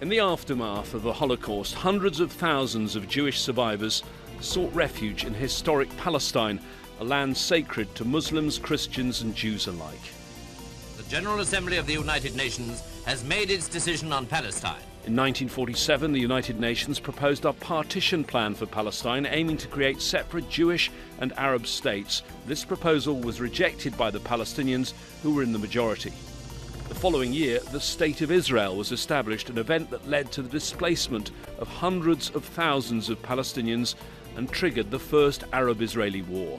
In the aftermath of the Holocaust, hundreds of thousands of Jewish survivors sought refuge in historic Palestine, a land sacred to Muslims, Christians, and Jews alike. The General Assembly of the United Nations has made its decision on Palestine. In 1947, the United Nations proposed a partition plan for Palestine, aiming to create separate Jewish and Arab states. This proposal was rejected by the Palestinians, who were in the majority. The following year, the State of Israel was established, an event that led to the displacement of hundreds of thousands of Palestinians and triggered the First Arab Israeli War.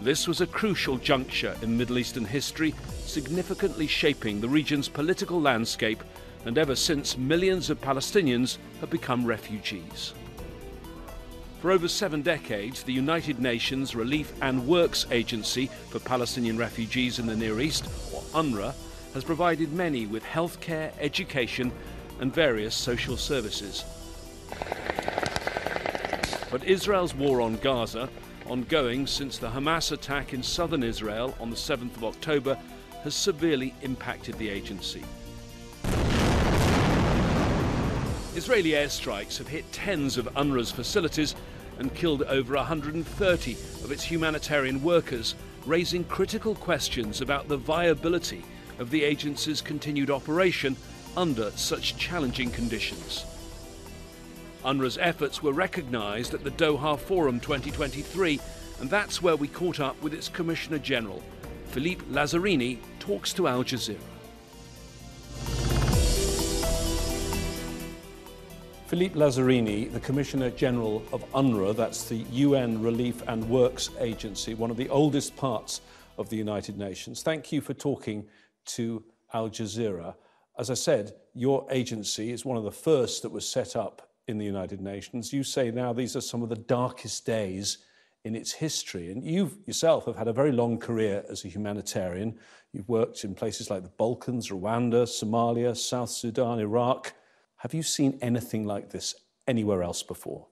This was a crucial juncture in Middle Eastern history, significantly shaping the region's political landscape, and ever since, millions of Palestinians have become refugees. For over seven decades, the United Nations Relief and Works Agency for Palestinian Refugees in the Near East, or UNRWA, has provided many with healthcare, education, and various social services. But Israel's war on Gaza, ongoing since the Hamas attack in southern Israel on the 7th of October, has severely impacted the agency. Israeli airstrikes have hit tens of UNRWA's facilities and killed over 130 of its humanitarian workers, raising critical questions about the viability of the agency's continued operation under such challenging conditions. UNRWA's efforts were recognised at the Doha Forum 2023, and that's where we caught up with its Commissioner General. Philippe Lazzarini talks to Al Jazeera. Philippe Lazzarini, the Commissioner General of UNRWA, that's the UN Relief and Works Agency, one of the oldest parts of the United Nations. Thank you for talking to Al Jazeera. As I said, your agency is one of the first that was set up in the United Nations. You say now these are some of the darkest days in its history. And you yourself have had a very long career as a humanitarian. You've worked in places like the Balkans, Rwanda, Somalia, South Sudan, Iraq. Have you seen anything like this anywhere else before?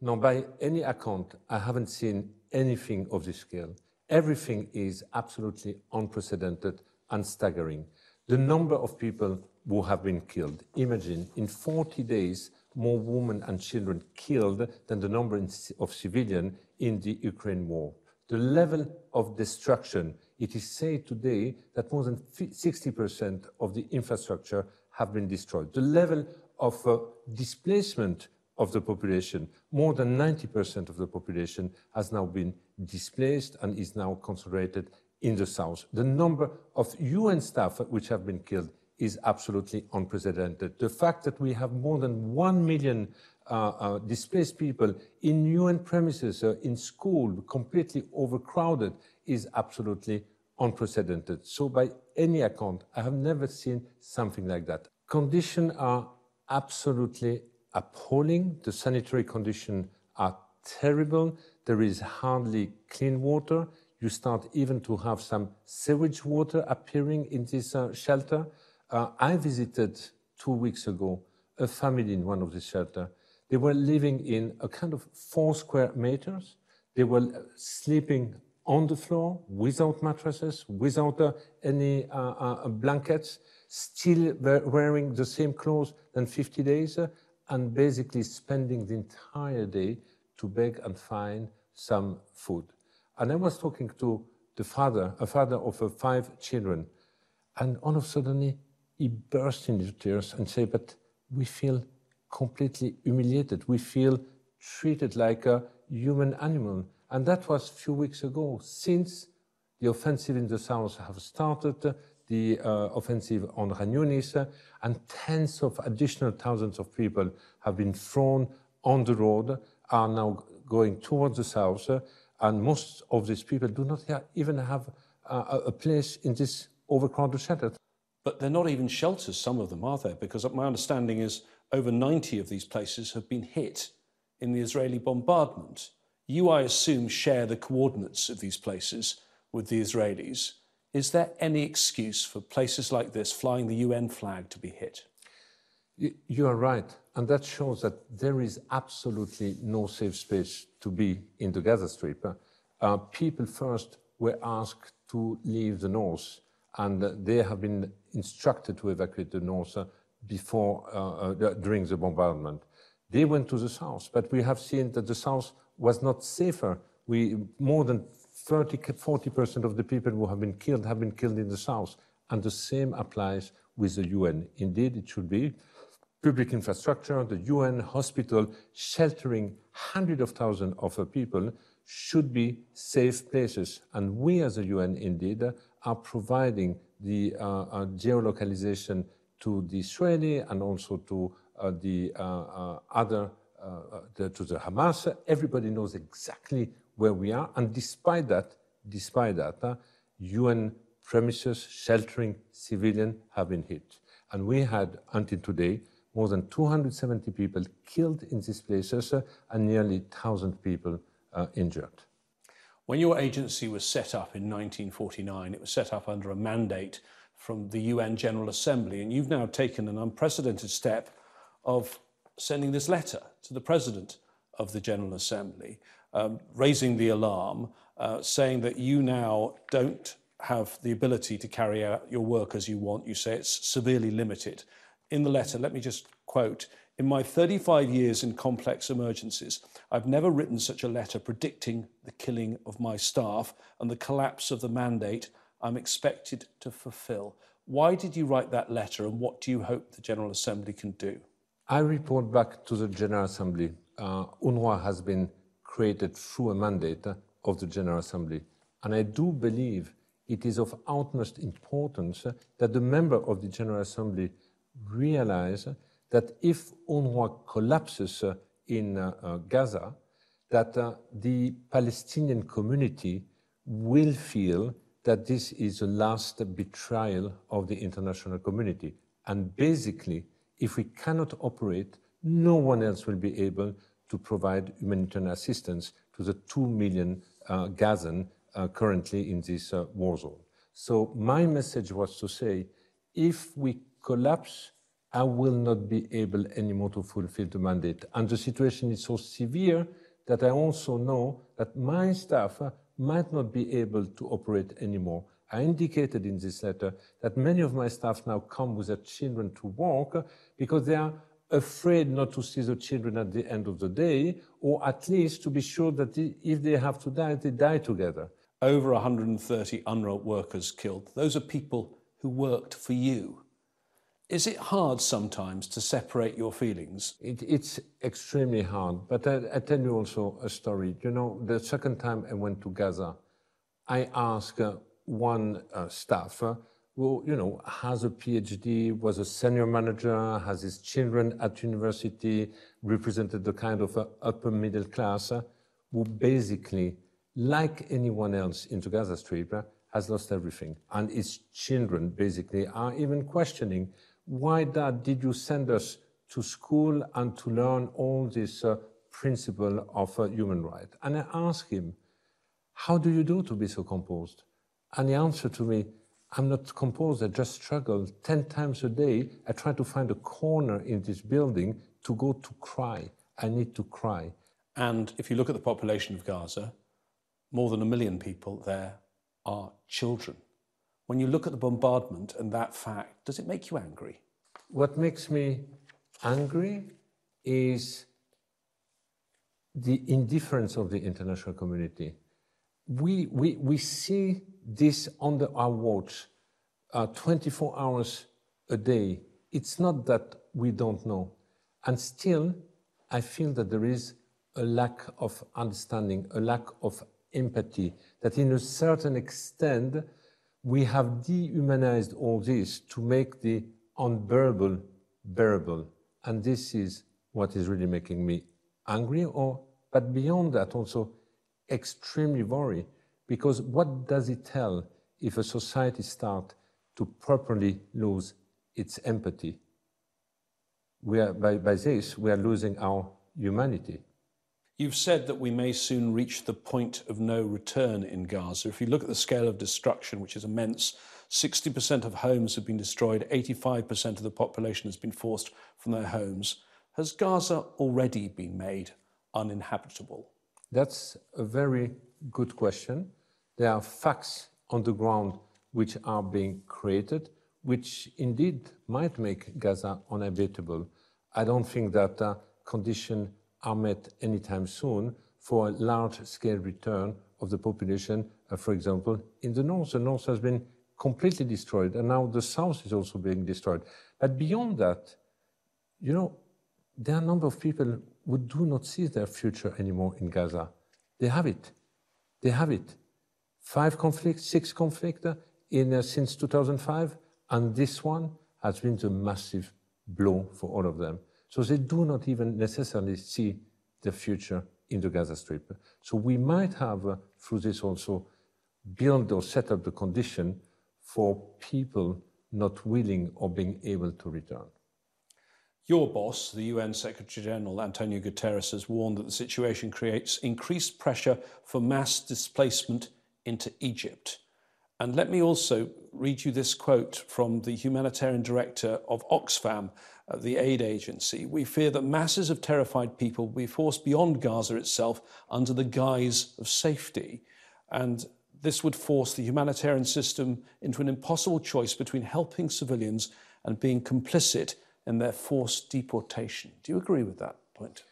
No, by any account, I haven't seen anything of this scale. Everything is absolutely unprecedented and staggering. The number of people who have been killed. Imagine in 40 days, more women and children killed than the number of civilians in the Ukraine war. The level of destruction, it is said today that more than 60% of the infrastructure have been destroyed. The level of uh, displacement of the population, more than 90% of the population has now been displaced and is now concentrated in the south. The number of UN staff which have been killed is absolutely unprecedented. The fact that we have more than 1 million uh, uh, displaced people in UN premises, uh, in school, completely overcrowded, is absolutely unprecedented. So by any account, I have never seen something like that. Conditions are absolutely appalling. The sanitary conditions are terrible. There is hardly clean water you start even to have some sewage water appearing in this uh, shelter. Uh, I visited two weeks ago a family in one of the shelters. They were living in a kind of four square meters. They were uh, sleeping on the floor without mattresses, without uh, any uh, uh, blankets, still wearing the same clothes than 50 days, and basically spending the entire day to beg and find some food. And I was talking to the father, a father of uh, five children, and all of a sudden he burst into tears and said, But we feel completely humiliated. We feel treated like a human animal. And that was a few weeks ago. Since the offensive in the south have started, the uh, offensive on Khan Younis tens of additional thousands of people have been thrown on the road, are now going towards the south. And most of these people do not even have uh, a place in this overcrowded shelter. But they're not even shelters, some of them, are there? Because my understanding is over 90 of these places have been hit in the Israeli bombardment. You, I assume, share the coordinates of these places with the Israelis. Is there any excuse for places like this flying the UN flag to be hit? You are right. And that shows that there is absolutely no safe space to be in the Gaza Strip. uh, people first were asked to leave the north, and they have been instructed to evacuate the north uh, before uh, uh, during the bombardment. They went to the south, but we have seen that the south was not safer. We more than 30, 40% of the people who have been killed have been killed in the south, and the same applies with the UN. Indeed, it should be public infrastructure, the UN hospital, sheltering hundreds of thousands of people should be safe places. And we as a UN indeed are providing the uh, uh, geolocalization to the Israeli and also to uh, the uh, uh, other, the, to the Hamas. Everybody knows exactly where we are. And despite that, despite that, UN premises sheltering civilians have been hit. And we had, until today, more than 270 people killed in these places uh, and nearly 1,000 people uh, injured. When your agency was set up in 1949, it was set up under a mandate from the UN General Assembly, and you've now taken an unprecedented step of sending this letter to the President of the General Assembly, um, raising the alarm, uh, saying that you now don't have the ability to carry out your work as you want. You say it's severely limited in the letter, let me just quote In my 35 years in complex emergencies, I've never written such a letter predicting the killing of my staff and the collapse of the mandate I'm expected to fulfill. Why did you write that letter and what do you hope the General Assembly can do? I report back to the General Assembly. Uh, UNRWA has been created through a mandate of the General Assembly. And I do believe it is of utmost importance that the member of the General Assembly realize that if UNRWA collapses uh, in uh, uh, Gaza, that the Palestinian community will feel that this is the last betrayal of the international community. And basically, if we cannot operate, no one else will be able to provide humanitarian assistance to the 2 million uh, Gazan uh, currently in this uh, war zone. So my message was to say, if we collapse, I will not be able anymore to fulfill the mandate. And the situation is so severe that I also know that my staff might not be able to operate anymore. I indicated in this letter that many of my staff now come with their children to work because they are afraid not to see the children at the end of the day, or at least to be sure that if they have to die, they die together. Over 130 UNRWA workers killed. Those are people who worked for you. Is it hard sometimes to separate your feelings? It, it's extremely hard. But I, I, tell you also a story. You know, the second time I went to Gaza, I asked uh, one uh, uh, who, you know, has a PhD, was a senior manager, has his children at university, represented the kind of uh, upper middle class, uh, who basically, like anyone else in the Gaza Strip, has lost everything. And his children basically are even questioning why, Dad, did you send us to school and to learn all this uh, principle of uh, human rights? And I asked him, how do you do to be so composed? And he answered to me, I'm not composed, I just struggle. 10 times a day, I try to find a corner in this building to go to cry. I need to cry. And if you look at the population of Gaza, more than a million people there are children. When you look at the bombardment and that fact, does it make you angry? What makes me angry is the indifference of the international community. We, we, we see this under our watch uh, 24 hours a day. It's not that we don't know. And still, I feel that there is a lack of understanding, a lack of empathy, that in a certain extent, we have dehumanized all this to make the unbearable bearable. And this is what is really making me angry, or but beyond that, also extremely worried. Because what does it tell if a society starts to properly lose its empathy? We are, by, by this, we are losing our humanity. You've said that we may soon reach the point of no return in Gaza. If you look at the scale of destruction, which is immense, 60% of homes have been destroyed, 85% of the population has been forced from their homes. Has Gaza already been made uninhabitable? That's a very good question. There are facts on the ground which are being created, which indeed might make Gaza unhabitable. I don't think that uh, conditions are met anytime soon for a large-scale return of the population, uh, for example, in the north. The north has been completely destroyed, and now the south is also being destroyed. But beyond that, you know, there are a number of people who do not see their future anymore in Gaza. They have it. They have it. Five conflicts, six conflicts in, uh, since 2005, and this one has been the massive blow for all of them. So they do not even necessarily see the future in the Gaza Strip. So we might have, uh, through this also, build or set up the condition for people not willing or being able to return. Your boss, the UN Secretary General Antonio Guterres, has warned that the situation creates increased pressure for mass displacement into Egypt. And let me also read you this quote from the humanitarian director of Oxfam, uh, the aid agency. We fear that masses of terrified people will be forced beyond Gaza itself under the guise of safety. And this would force the humanitarian system into an impossible choice between helping civilians and being complicit in their forced deportation. Do you agree with that point?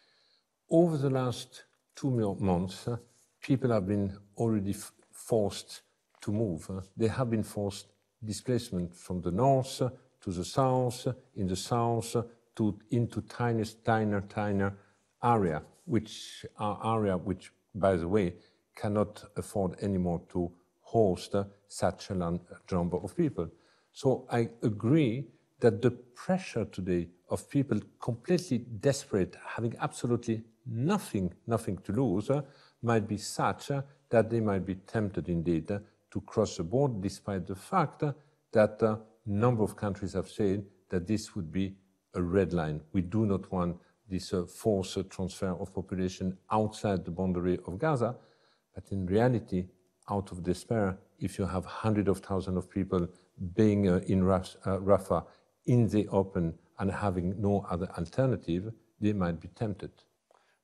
Over the last two months, uh, people have been already forced to move. Uh, they have been forced displacement from the north uh, to the south, in the south to into tiny, tinier, tinier area, which are area which, by the way, cannot afford anymore to host such a large number of people. So I agree that the pressure today of people completely desperate, having absolutely nothing, nothing to lose, uh, might be such uh, that they might be tempted indeed uh, to cross the border, despite the fact that a number of countries have said that this would be a red line. We do not want this forced transfer of population outside the boundary of Gaza, but in reality, out of despair, if you have hundreds of thousands of people being uh, in Rafah in the open and having no other alternative, they might be tempted.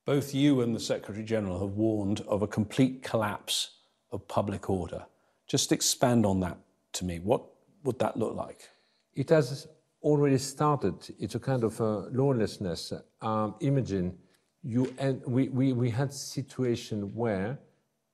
Both you and the Secretary General have warned of a complete collapse of public order. Just expand on that to me. What would that look like? It has already started. It's a kind of a lawlessness. Um, imagine you and we, we, we had situation where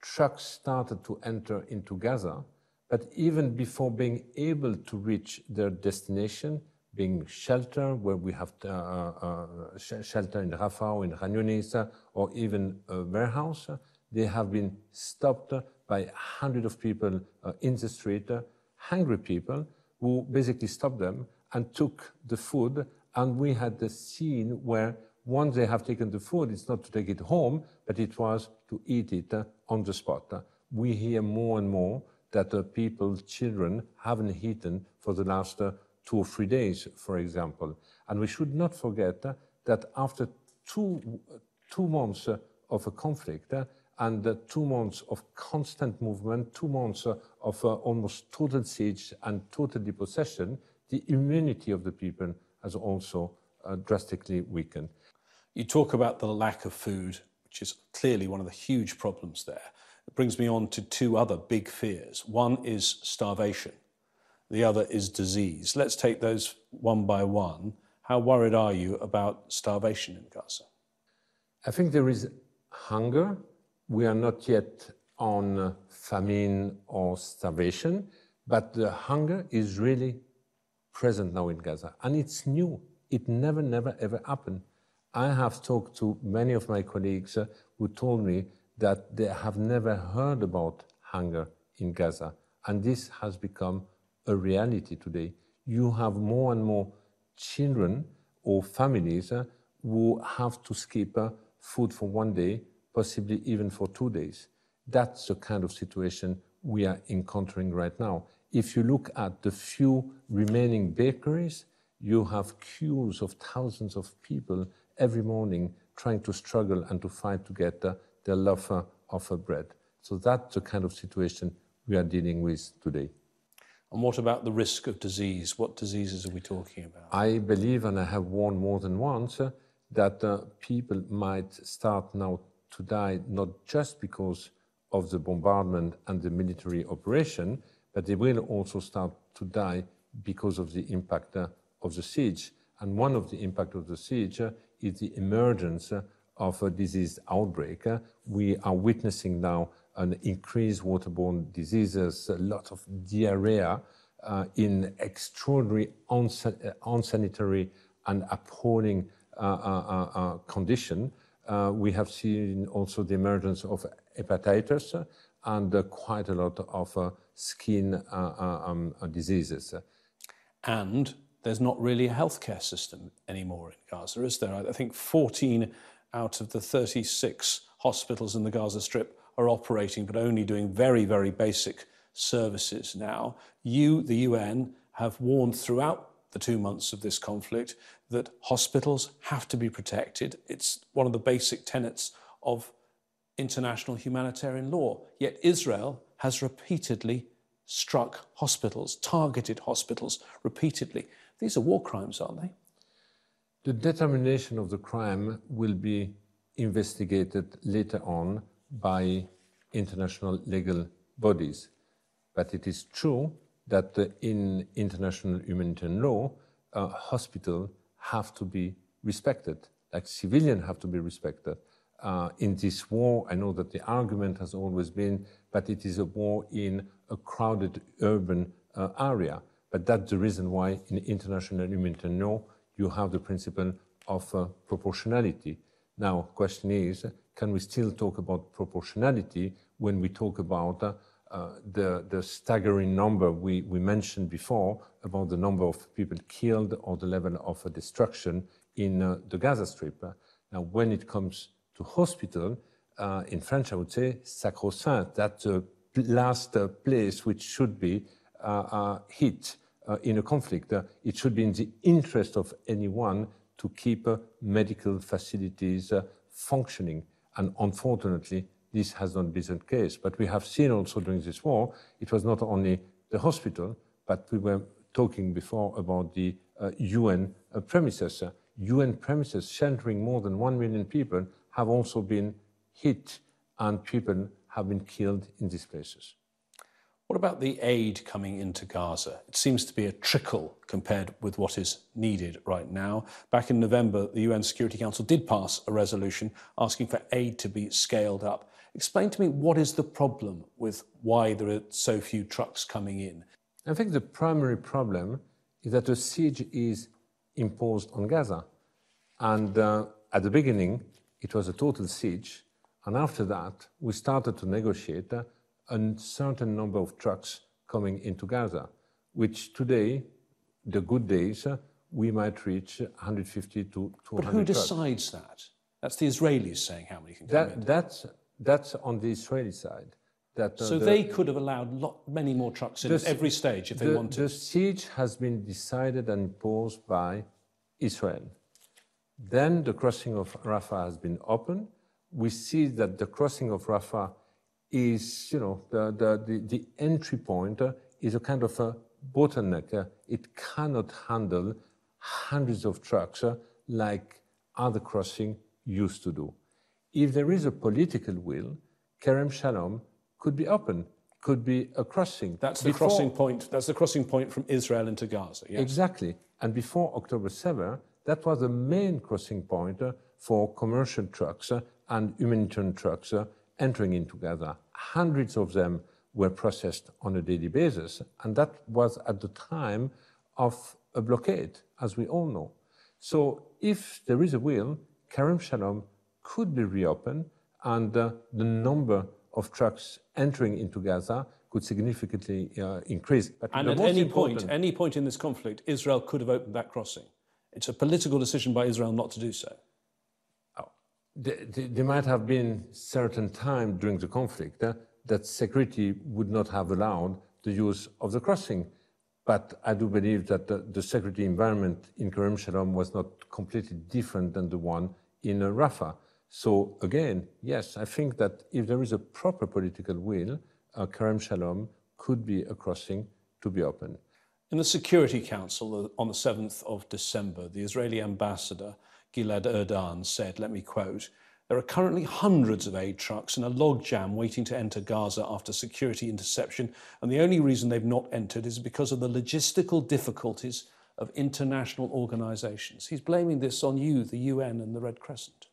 trucks started to enter into Gaza, but even before being able to reach their destination, being shelter, where we have uh, uh, shelter in Rafah in Khan or even a warehouse, they have been stopped by hundreds of people uh, in the street, hungry people, who basically stopped them and took the food. And we had the scene where once they have taken the food, it's not to take it home, but it was to eat it on the spot. We hear more and more that uh, people, children, haven't eaten for the last uh, two or three days, for example. And we should not forget uh, that after two, two months uh, of a conflict uh, and two months of constant movement, two months of almost total siege and total depossession, the immunity of the people has also drastically weakened. You talk about the lack of food, which is clearly one of the huge problems there. It brings me on to two other big fears. One is starvation the other is disease. Let's take those one by one. How worried are you about starvation in Gaza? I think there is hunger. We are not yet on famine or starvation, but the hunger is really present now in Gaza. And it's new. It never, never, ever happened. I have talked to many of my colleagues uh, who told me that they have never heard about hunger in Gaza. And this has become a reality today. You have more and more children or families uh, who have to skip uh, food for one day, possibly even for two days. That's the kind of situation we are encountering right now. If you look at the few remaining bakeries, you have queues of thousands of people every morning trying to struggle and to fight to get uh, their loaf of bread. So that's the kind of situation we are dealing with today. And what about the risk of disease? What diseases are we talking about? I believe, and I have warned more than once, uh, that uh, people might start now to die not just because of the bombardment and the military operation, but they will also start to die because of the impact uh, of the siege. And one of the impact of the siege uh, is the emergence uh, of a disease outbreak. We are witnessing now an increased waterborne diseases, a lot of diarrhea uh, in extraordinary unsanitary and appalling uh, uh, uh condition. we have seen also the emergence of hepatitis and quite a lot of skin um, diseases. And there's not really a healthcare system anymore in Gaza, is there? I think 14 out of the 36 hospitals in the Gaza Strip are operating, but only doing very, very basic services now. You, the UN, have warned throughout the two months of this conflict that hospitals have to be protected. It's one of the basic tenets of international humanitarian law. Yet Israel has repeatedly struck hospitals, targeted hospitals repeatedly. These are war crimes, aren't they? The determination of the crime will be investigated later on by international legal bodies. But it is true that in international humanitarian law, uh, hospitals have to be respected, like civilians have to be respected. Uh, in this war, I know that the argument has always been, but it is a war in a crowded urban uh, area. But that's the reason why in international humanitarian law, you have the principle of uh, proportionality. Now, question is, can we still talk about proportionality when we talk about uh, uh, the, the staggering number we, we mentioned before about the number of people killed or the level of uh, destruction in uh, the Gaza Strip? Now, when it comes to hospital, uh, in French, I would say sacrosanct. That's the last place which should be hit in a conflict. it should be in the interest of anyone to keep medical facilities functioning. And unfortunately, this has not been the case. But we have seen also during this war, it was not only the hospital, but we were talking before about the uh, UN uh, premises. Uh, UN premises sheltering more than one million people have also been hit and people have been killed in these places. What about the aid coming into Gaza? It seems to be a trickle compared with what is needed right now. Back in November, the UN Security Council did pass a resolution asking for aid to be scaled up. Explain to me what is the problem with why there are so few trucks coming in? I think the primary problem is that the siege is imposed on Gaza. And uh, at the beginning, it was a total siege. And after that, we started to negotiate uh, a certain number of trucks coming into Gaza, which today, the good days, uh, we might reach 150 to 200 But who trucks. decides that? That's the Israelis saying how many can come that, in. That's, that's on the Israeli side. That, uh, so the, they could have allowed lot, many more trucks in at every stage if the, they wanted. The siege has been decided and imposed by Israel. Then the crossing of Rafah has been opened. We see that the crossing of Rafah is, you know, the, the, the, the entry point uh, is a kind of a bottleneck. Uh, it cannot handle hundreds of trucks uh, like other crossing used to do. If there is a political will, Kerem Shalom could be open, could be a crossing. That's the before, crossing point. That's the crossing point from Israel into Gaza. Yes. Exactly. And before October 7, that was the main crossing point for commercial trucks and humanitarian trucks entering into Gaza. Hundreds of them were processed on a daily basis, and that was at the time of a blockade, as we all know. So, if there is a will, Kerem Shalom could be reopened, and uh, the number of trucks entering into Gaza could significantly uh, increase. But and at any point, any point in this conflict, Israel could have opened that crossing. It's a political decision by Israel not to do so. There might have been certain time during the conflict uh, that security would not have allowed the use of the crossing. But I do believe that the, the security environment in Kerem Shalom was not completely different than the one in uh, Rafah. So again, yes, I think that if there is a proper political will, uh, Kerem Shalom could be a crossing to be open. In the Security Council uh, on the 7th of December, the Israeli ambassador Gilad Erdan said, let me quote, There are currently hundreds of aid trucks in a logjam waiting to enter Gaza after security interception, and the only reason they've not entered is because of the logistical difficulties of international organizations. He's blaming this on you, the UN, and the Red Crescent.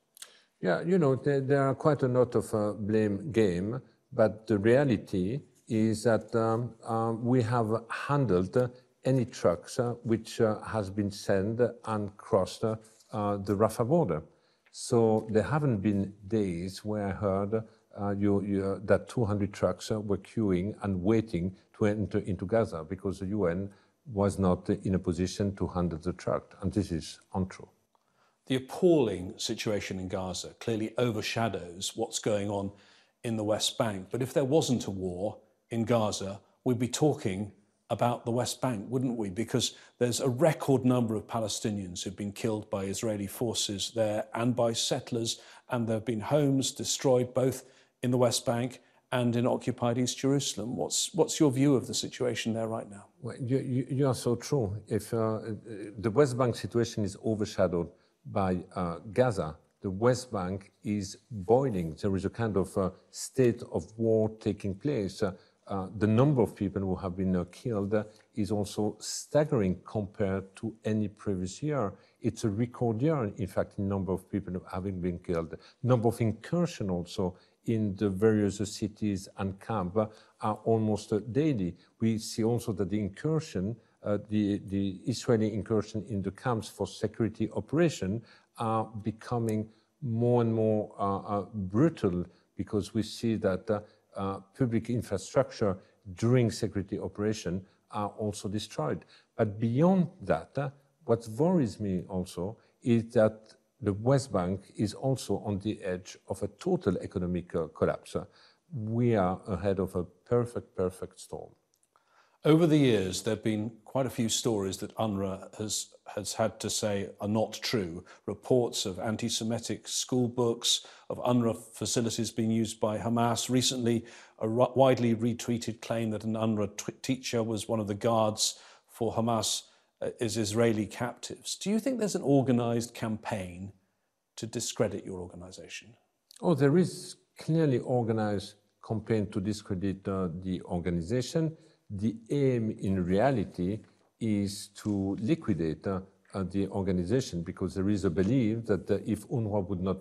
Yeah, you know, there, there are quite a lot of uh, blame game, but the reality is that um, um, we have handled uh, any trucks uh, which uh, has been sent and crossed uh, the Rafah border. So there haven't been days where I heard uh, you, you, that 200 trucks were queuing and waiting to enter into Gaza because the UN was not in a position to handle the truck, and this is untrue. The appalling situation in Gaza clearly overshadows what's going on in the West Bank. But if there wasn't a war in Gaza, we'd be talking about the West Bank, wouldn't we? Because there's a record number of Palestinians who've been killed by Israeli forces there and by settlers, and there have been homes destroyed both in the West Bank and in occupied East Jerusalem. What's, what's your view of the situation there right now? Well, you, you, you, are so true. If uh, the West Bank situation is overshadowed by uh, Gaza, the West Bank is boiling. There is a kind of uh, state of war taking place. Uh, the number of people who have been uh, killed is also staggering compared to any previous year. It's a record year, in fact, in number of people having been killed. Number of incursion also in the various cities and camp are almost daily. We see also that the incursion, uh, the, the Israeli incursion in the camps for security operation are becoming more and more uh, uh, brutal because we see that public infrastructure during security operation are also destroyed. But beyond that, uh, what worries me also is that the West Bank is also on the edge of a total economic uh, collapse. we are ahead of a perfect, perfect storm. Over the years, there have been quite a few stories that UNRWA has, has had to say are not true. Reports of anti Semitic school books, of UNRWA facilities being used by Hamas. Recently, a widely retweeted claim that an UNRWA teacher was one of the guards for Hamas uh, is Israeli captives. Do you think there's an organized campaign to discredit your organization? Oh, there is clearly organized campaign to discredit uh, the organization the aim in reality is to liquidate uh, the organization because there is a belief that uh, if UNRWA would not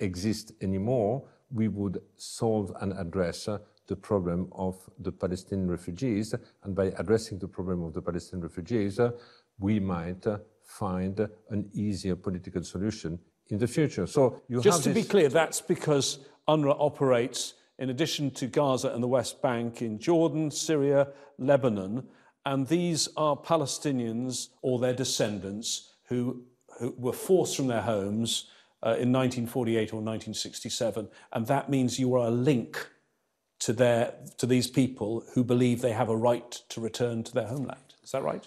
exist anymore, we would solve and address uh, the problem of the Palestinian refugees. And by addressing the problem of the Palestinian refugees, uh, we might uh, find an easier political solution in the future. So just to be clear, that's because UNRWA operates in addition to Gaza and the West Bank in Jordan, Syria, Lebanon. And these are Palestinians or their descendants who, who were forced from their homes uh, in 1948 or 1967. And that means you are a link to, their, to these people who believe they have a right to return to their homeland. Is that right?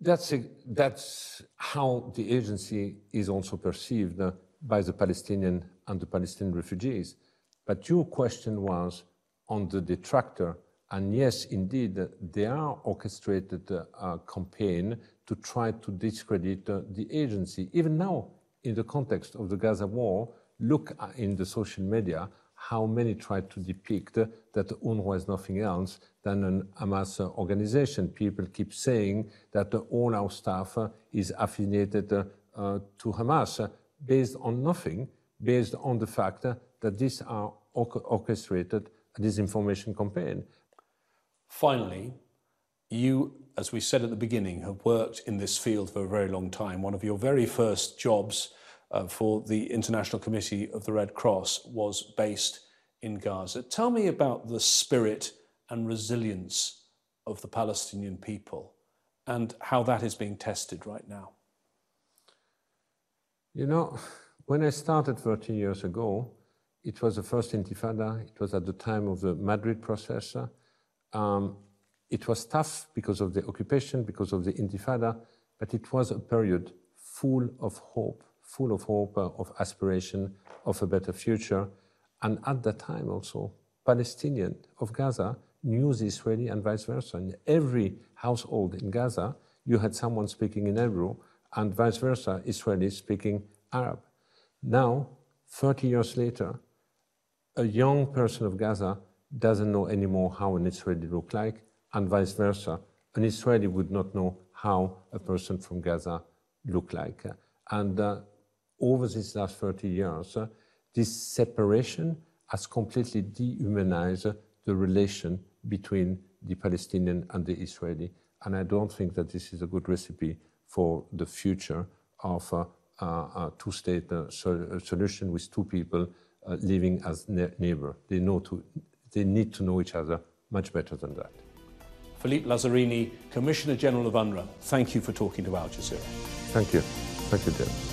That's, a, that's how the agency is also perceived uh, by the Palestinian and the Palestinian refugees. But your question was on the detractor. And yes, indeed, they are orchestrated uh, campaign to try to discredit uh, the agency. Even now, in the context of the Gaza war, look uh, in the social media how many try to depict that UNRWA is nothing else than an Hamas organization. People keep saying that all our staff is affiliated to Hamas based on nothing, based on the fact that these are orchestrated disinformation campaign. Finally, you, as we said at the beginning, have worked in this field for a very long time. One of your very first jobs uh, for the International Committee of the Red Cross was based in Gaza. Tell me about the spirit and resilience of the Palestinian people and how that is being tested right now. You know, when I started 30 years ago, it was the first intifada. It was at the time of the Madrid process. Um, it was tough because of the occupation, because of the intifada, but it was a period full of hope, full of hope, uh, of aspiration, of a better future. And at that time also, Palestinian of Gaza knew the Israeli and vice versa. In every household in Gaza, you had someone speaking in Hebrew and vice versa, Israelis speaking Arab. Now, 30 years later, a young person of Gaza doesn't know anymore how an Israeli look like, and vice versa. An Israeli would not know how a person from Gaza look like. And uh, over these last 30 years, uh, this separation has completely dehumanized the relation between the Palestinian and the Israeli. And I don't think that this is a good recipe for the future of uh, a two-state uh, so, solution with two people uh, living as ne neighbor. They, know to, they need to know each other much better than that. Philippe Lazzarini, Commissioner General of UNRWA, thank you for talking to Al Jazeera. Thank you. Thank you, Jim.